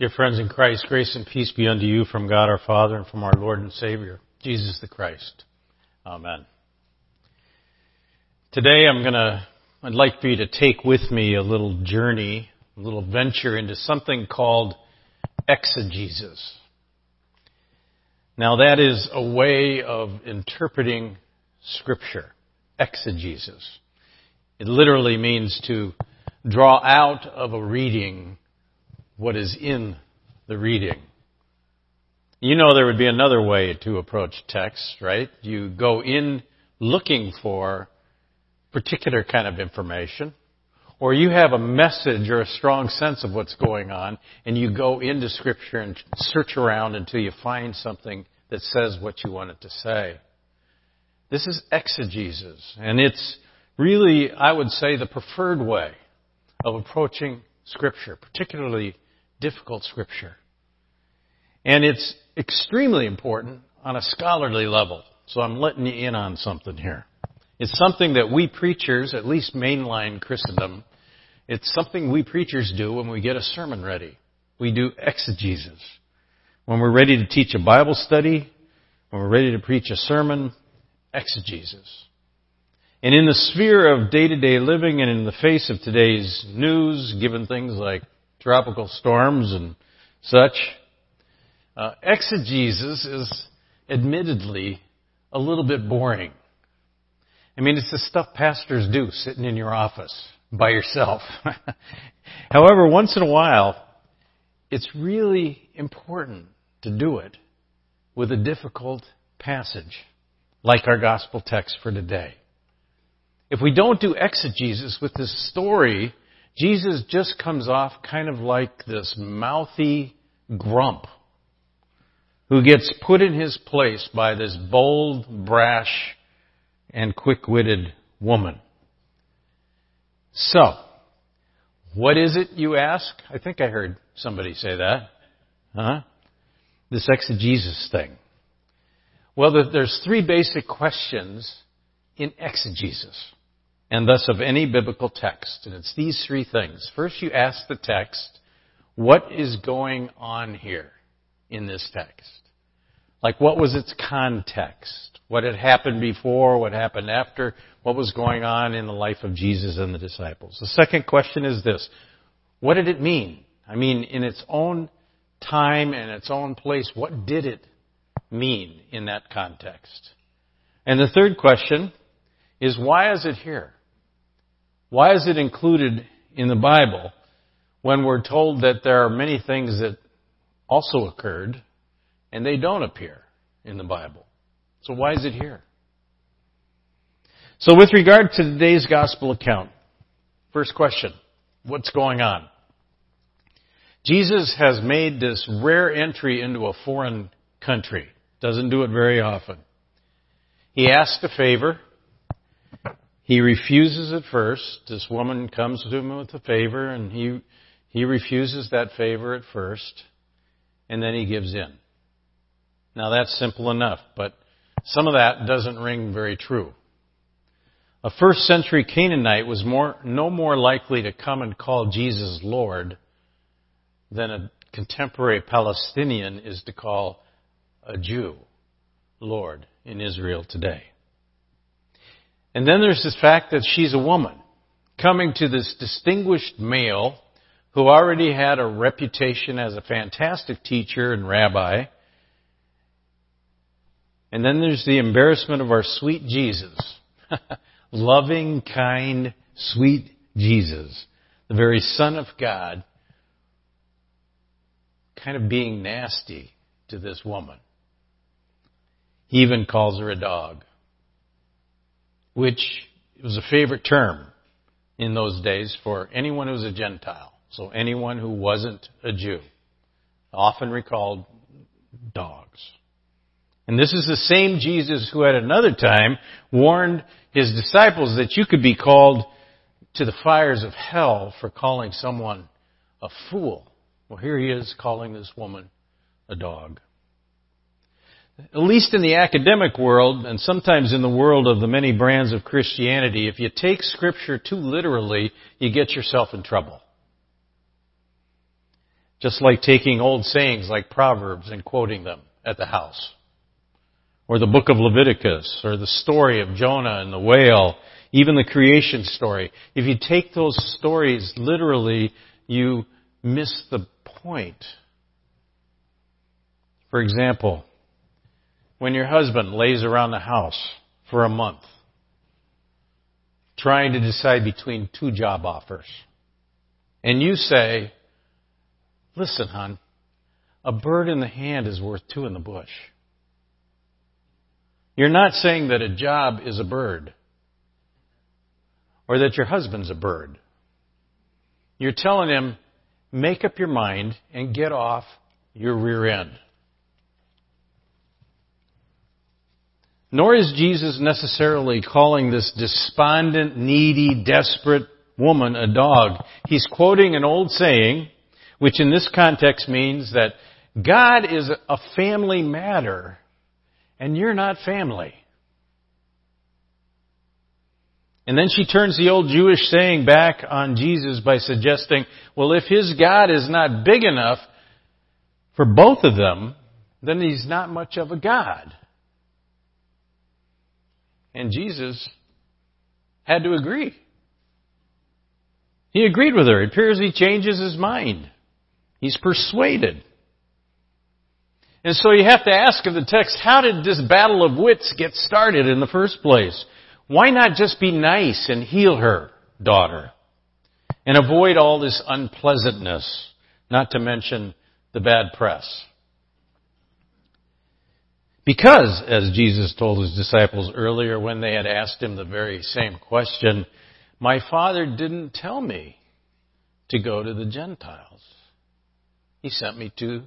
Dear friends in Christ, grace and peace be unto you from God our Father and from our Lord and Savior, Jesus the Christ. Amen. Today I'm gonna, I'd like for you to take with me a little journey, a little venture into something called exegesis. Now that is a way of interpreting scripture. Exegesis. It literally means to draw out of a reading what is in the reading. You know there would be another way to approach text, right? You go in looking for particular kind of information, or you have a message or a strong sense of what's going on, and you go into Scripture and search around until you find something that says what you want it to say. This is exegesis, and it's really, I would say, the preferred way of approaching Scripture, particularly difficult Scripture. And it's extremely important on a scholarly level. So I'm letting you in on something here. It's something that we preachers, at least mainline Christendom, it's something we preachers do when we get a sermon ready. We do exegesis. When we're ready to teach a Bible study, when we're ready to preach a sermon, exegesis. And in the sphere of day-to-day living and in the face of today's news, given things like tropical storms and such, uh, exegesis is admittedly a little bit boring. I mean, it's the stuff pastors do sitting in your office by yourself. However, once in a while, it's really important to do it with a difficult passage, like our gospel text for today. If we don't do exegesis with this story, Jesus just comes off kind of like this mouthy grump who gets put in his place by this bold, brash, and quick-witted woman. So, what is it, you ask? I think I heard somebody say that. Huh? This exegesis thing. Well, there's three basic questions in exegesis and thus of any biblical text. And it's these three things. First, you ask the text, what is going on here in this text? Like, what was its context? What had happened before? What happened after? What was going on in the life of Jesus and the disciples? The second question is this. What did it mean? I mean, in its own time and its own place, what did it mean in that context? And the third question is why is it here? Why is it included in the Bible when we're told that there are many things that also occurred and they don't appear in the Bible? So why is it here? So with regard to today's gospel account, first question, what's going on? Jesus has made this rare entry into a foreign country. Doesn't do it very often. He asked a favor. He refuses at first. This woman comes to him with a favor and he, he refuses that favor at first and then he gives in. Now that's simple enough, but some of that doesn't ring very true. A first century Canaanite was more, no more likely to come and call Jesus Lord than a contemporary Palestinian is to call a Jew Lord in Israel today. And then there's this fact that she's a woman coming to this distinguished male who already had a reputation as a fantastic teacher and rabbi. And then there's the embarrassment of our sweet Jesus. Loving, kind, sweet Jesus. The very Son of God kind of being nasty to this woman. He even calls her a dog which was a favorite term in those days for anyone who was a Gentile. So anyone who wasn't a Jew. Often recalled dogs. And this is the same Jesus who at another time warned his disciples that you could be called to the fires of hell for calling someone a fool. Well, here he is calling this woman a dog at least in the academic world, and sometimes in the world of the many brands of Christianity, if you take Scripture too literally, you get yourself in trouble. Just like taking old sayings like Proverbs and quoting them at the house. Or the book of Leviticus, or the story of Jonah and the whale, even the creation story. If you take those stories literally, you miss the point. For example, when your husband lays around the house for a month, trying to decide between two job offers, and you say, listen, hon, a bird in the hand is worth two in the bush. You're not saying that a job is a bird or that your husband's a bird. You're telling him, make up your mind and get off your rear end. Nor is Jesus necessarily calling this despondent, needy, desperate woman a dog. He's quoting an old saying, which in this context means that God is a family matter, and you're not family. And then she turns the old Jewish saying back on Jesus by suggesting, well, if his God is not big enough for both of them, then he's not much of a God. And Jesus had to agree. He agreed with her. It appears he changes his mind. He's persuaded. And so you have to ask of the text, how did this battle of wits get started in the first place? Why not just be nice and heal her, daughter? And avoid all this unpleasantness, not to mention the bad press. Because, as Jesus told his disciples earlier when they had asked him the very same question, my Father didn't tell me to go to the Gentiles. He sent me to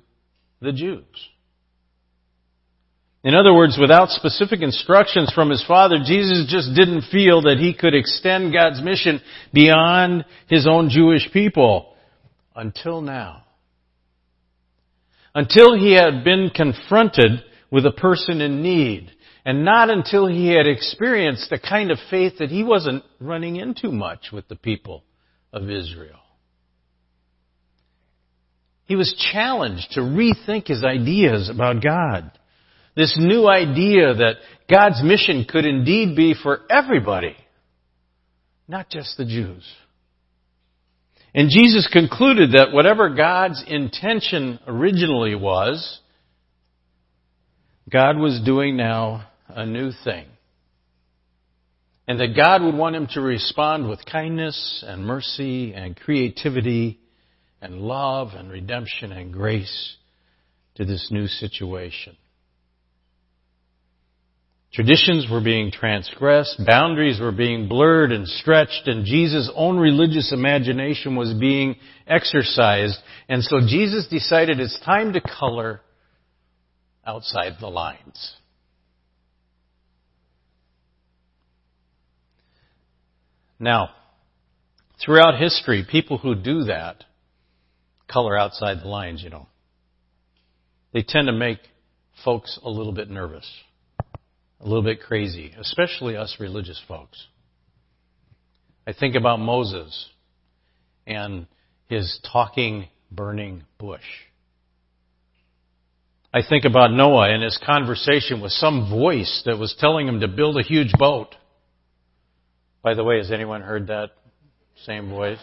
the Jews. In other words, without specific instructions from his Father, Jesus just didn't feel that he could extend God's mission beyond his own Jewish people until now. Until he had been confronted with a person in need and not until he had experienced the kind of faith that he wasn't running into much with the people of Israel. He was challenged to rethink his ideas about God. This new idea that God's mission could indeed be for everybody, not just the Jews. And Jesus concluded that whatever God's intention originally was, God was doing now a new thing. And that God would want him to respond with kindness and mercy and creativity and love and redemption and grace to this new situation. Traditions were being transgressed, boundaries were being blurred and stretched, and Jesus' own religious imagination was being exercised. And so Jesus decided it's time to color outside the lines. Now, throughout history, people who do that color outside the lines, you know. They tend to make folks a little bit nervous, a little bit crazy, especially us religious folks. I think about Moses and his talking, burning bush. I think about Noah and his conversation with some voice that was telling him to build a huge boat. By the way, has anyone heard that same voice?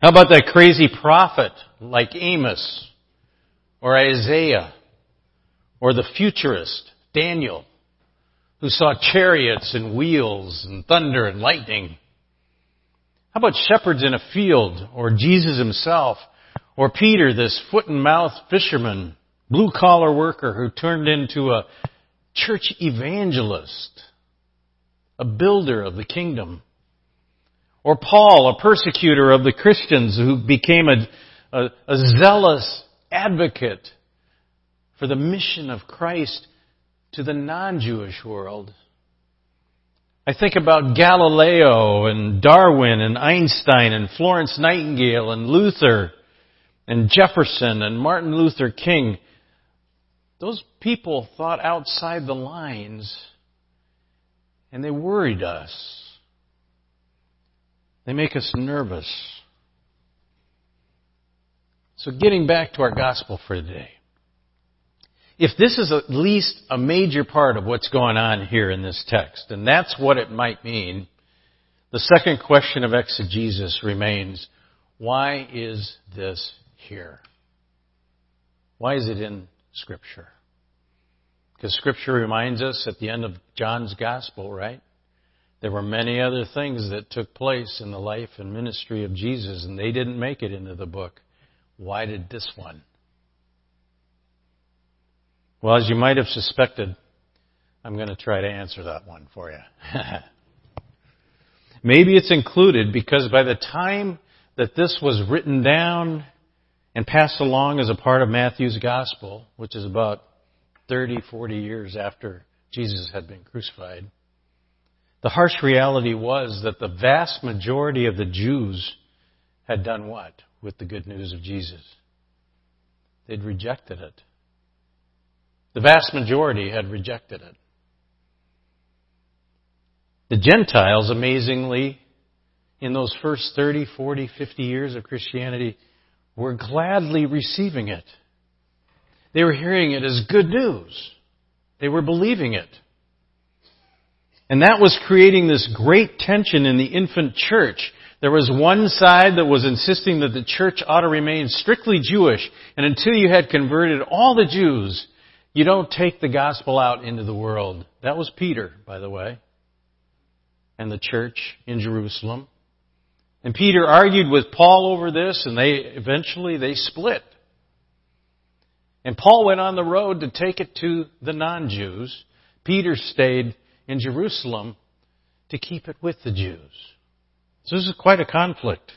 How about that crazy prophet like Amos or Isaiah or the futurist Daniel who saw chariots and wheels and thunder and lightning? How about shepherds in a field or Jesus himself or Peter, this foot and mouth fisherman, blue collar worker who turned into a church evangelist? a builder of the kingdom. Or Paul, a persecutor of the Christians who became a, a, a zealous advocate for the mission of Christ to the non-Jewish world. I think about Galileo and Darwin and Einstein and Florence Nightingale and Luther and Jefferson and Martin Luther King. Those people thought outside the lines and they worried us. They make us nervous. So getting back to our gospel for today. If this is at least a major part of what's going on here in this text, and that's what it might mean, the second question of exegesis remains, why is this here? Why is it in Scripture? Because Scripture reminds us at the end of John's Gospel, right? There were many other things that took place in the life and ministry of Jesus, and they didn't make it into the book. Why did this one? Well, as you might have suspected, I'm going to try to answer that one for you. Maybe it's included because by the time that this was written down and passed along as a part of Matthew's gospel, which is about 30, 40 years after Jesus had been crucified, the harsh reality was that the vast majority of the Jews had done what with the good news of Jesus? They'd rejected it. The vast majority had rejected it. The Gentiles, amazingly, in those first 30, 40, 50 years of Christianity, were gladly receiving it. They were hearing it as good news. They were believing it. And that was creating this great tension in the infant church. There was one side that was insisting that the church ought to remain strictly Jewish, and until you had converted all the Jews, you don't take the gospel out into the world. That was Peter, by the way, and the church in Jerusalem. And Peter argued with Paul over this, and they eventually they split. And Paul went on the road to take it to the non-Jews. Peter stayed in Jerusalem to keep it with the Jews. So this is quite a conflict.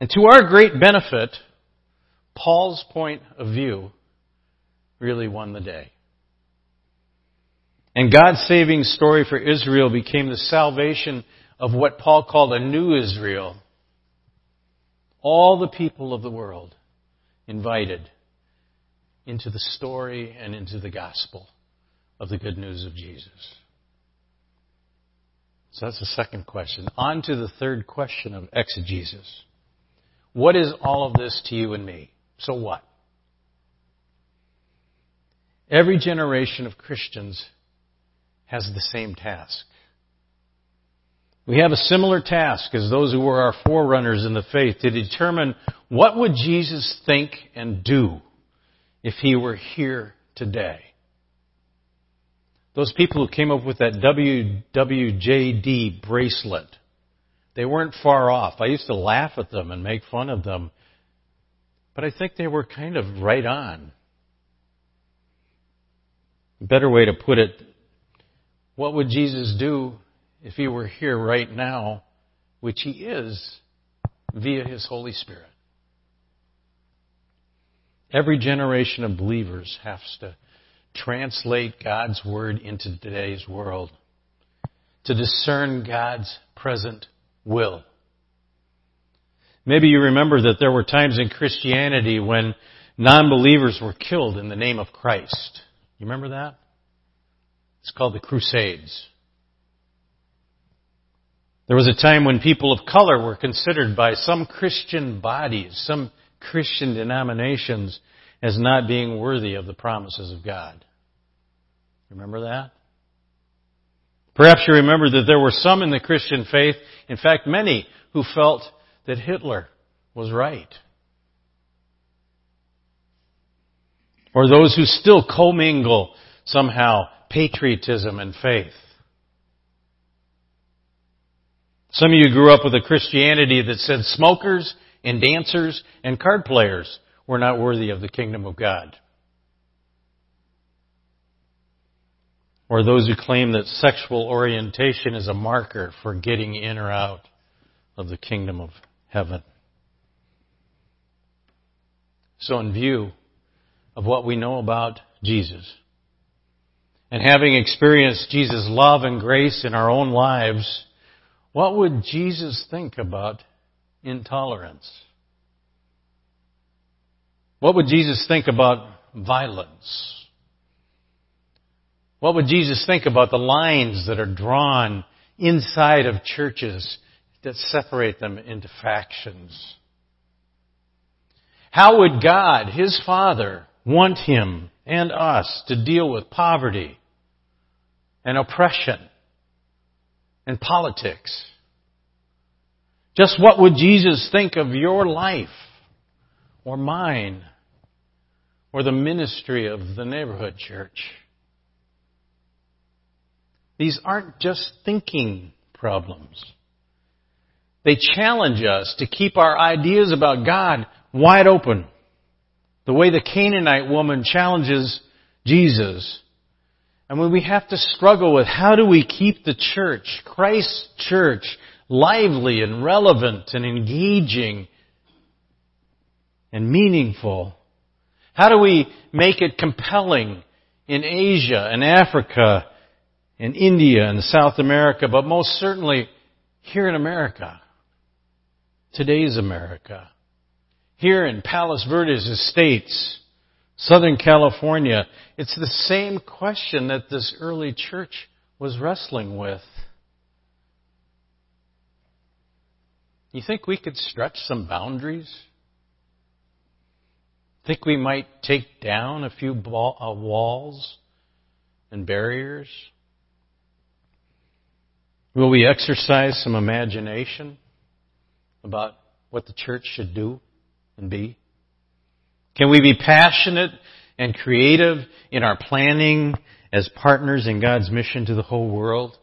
And to our great benefit, Paul's point of view really won the day. And God's saving story for Israel became the salvation of what Paul called a new Israel. All the people of the world invited into the story and into the gospel of the good news of Jesus. So that's the second question. On to the third question of exegesis. What is all of this to you and me? So what? Every generation of Christians has the same task. We have a similar task as those who were our forerunners in the faith to determine what would Jesus think and do if he were here today. Those people who came up with that WWJD bracelet, they weren't far off. I used to laugh at them and make fun of them, but I think they were kind of right on. A better way to put it, what would Jesus do if he were here right now, which he is via his Holy Spirit? Every generation of believers has to translate God's Word into today's world to discern God's present will. Maybe you remember that there were times in Christianity when non-believers were killed in the name of Christ. You remember that? It's called the Crusades. There was a time when people of color were considered by some Christian bodies, some Christian denominations, as not being worthy of the promises of God. Remember that? Perhaps you remember that there were some in the Christian faith, in fact many, who felt that Hitler was right. Or those who still commingle somehow patriotism and faith. Some of you grew up with a Christianity that said smokers and dancers and card players were not worthy of the kingdom of God. Or those who claim that sexual orientation is a marker for getting in or out of the kingdom of heaven. So in view of what we know about Jesus. And having experienced Jesus' love and grace in our own lives, what would Jesus think about intolerance? What would Jesus think about violence? What would Jesus think about the lines that are drawn inside of churches that separate them into factions? How would God, His Father, want Him and us to deal with poverty and oppression and politics? Just what would Jesus think of your life or mine or the ministry of the neighborhood church? These aren't just thinking problems. They challenge us to keep our ideas about God wide open. The way the Canaanite woman challenges Jesus. And when we have to struggle with how do we keep the church, Christ's church, lively and relevant and engaging and meaningful? How do we make it compelling in Asia and Africa and India and South America, but most certainly here in America? Today's America. Here in Palos Verdes Estates, Southern California, it's the same question that this early church was wrestling with. You think we could stretch some boundaries? Think we might take down a few uh, walls and barriers? Will we exercise some imagination about what the church should do and be? Can we be passionate and creative in our planning as partners in God's mission to the whole world?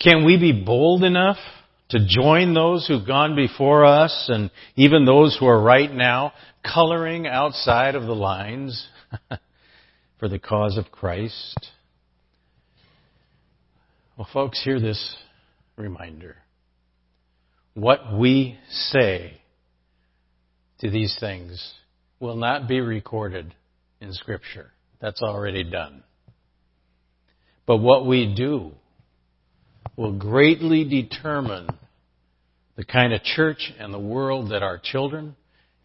Can we be bold enough to join those who've gone before us and even those who are right now coloring outside of the lines for the cause of Christ? Well, folks, hear this reminder. What we say to these things will not be recorded in Scripture. That's already done. But what we do will greatly determine the kind of church and the world that our children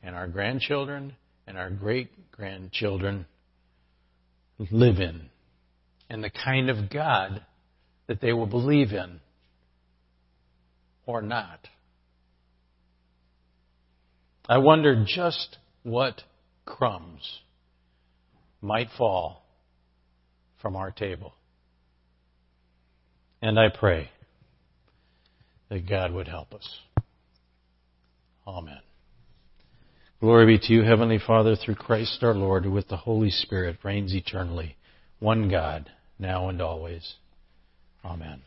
and our grandchildren and our great grandchildren live in, and the kind of God that they will believe in or not. I wonder just what crumbs might fall from our table. And I pray that God would help us. Amen. Glory be to you, Heavenly Father, through Christ our Lord, who with the Holy Spirit reigns eternally, one God, now and always. Amen.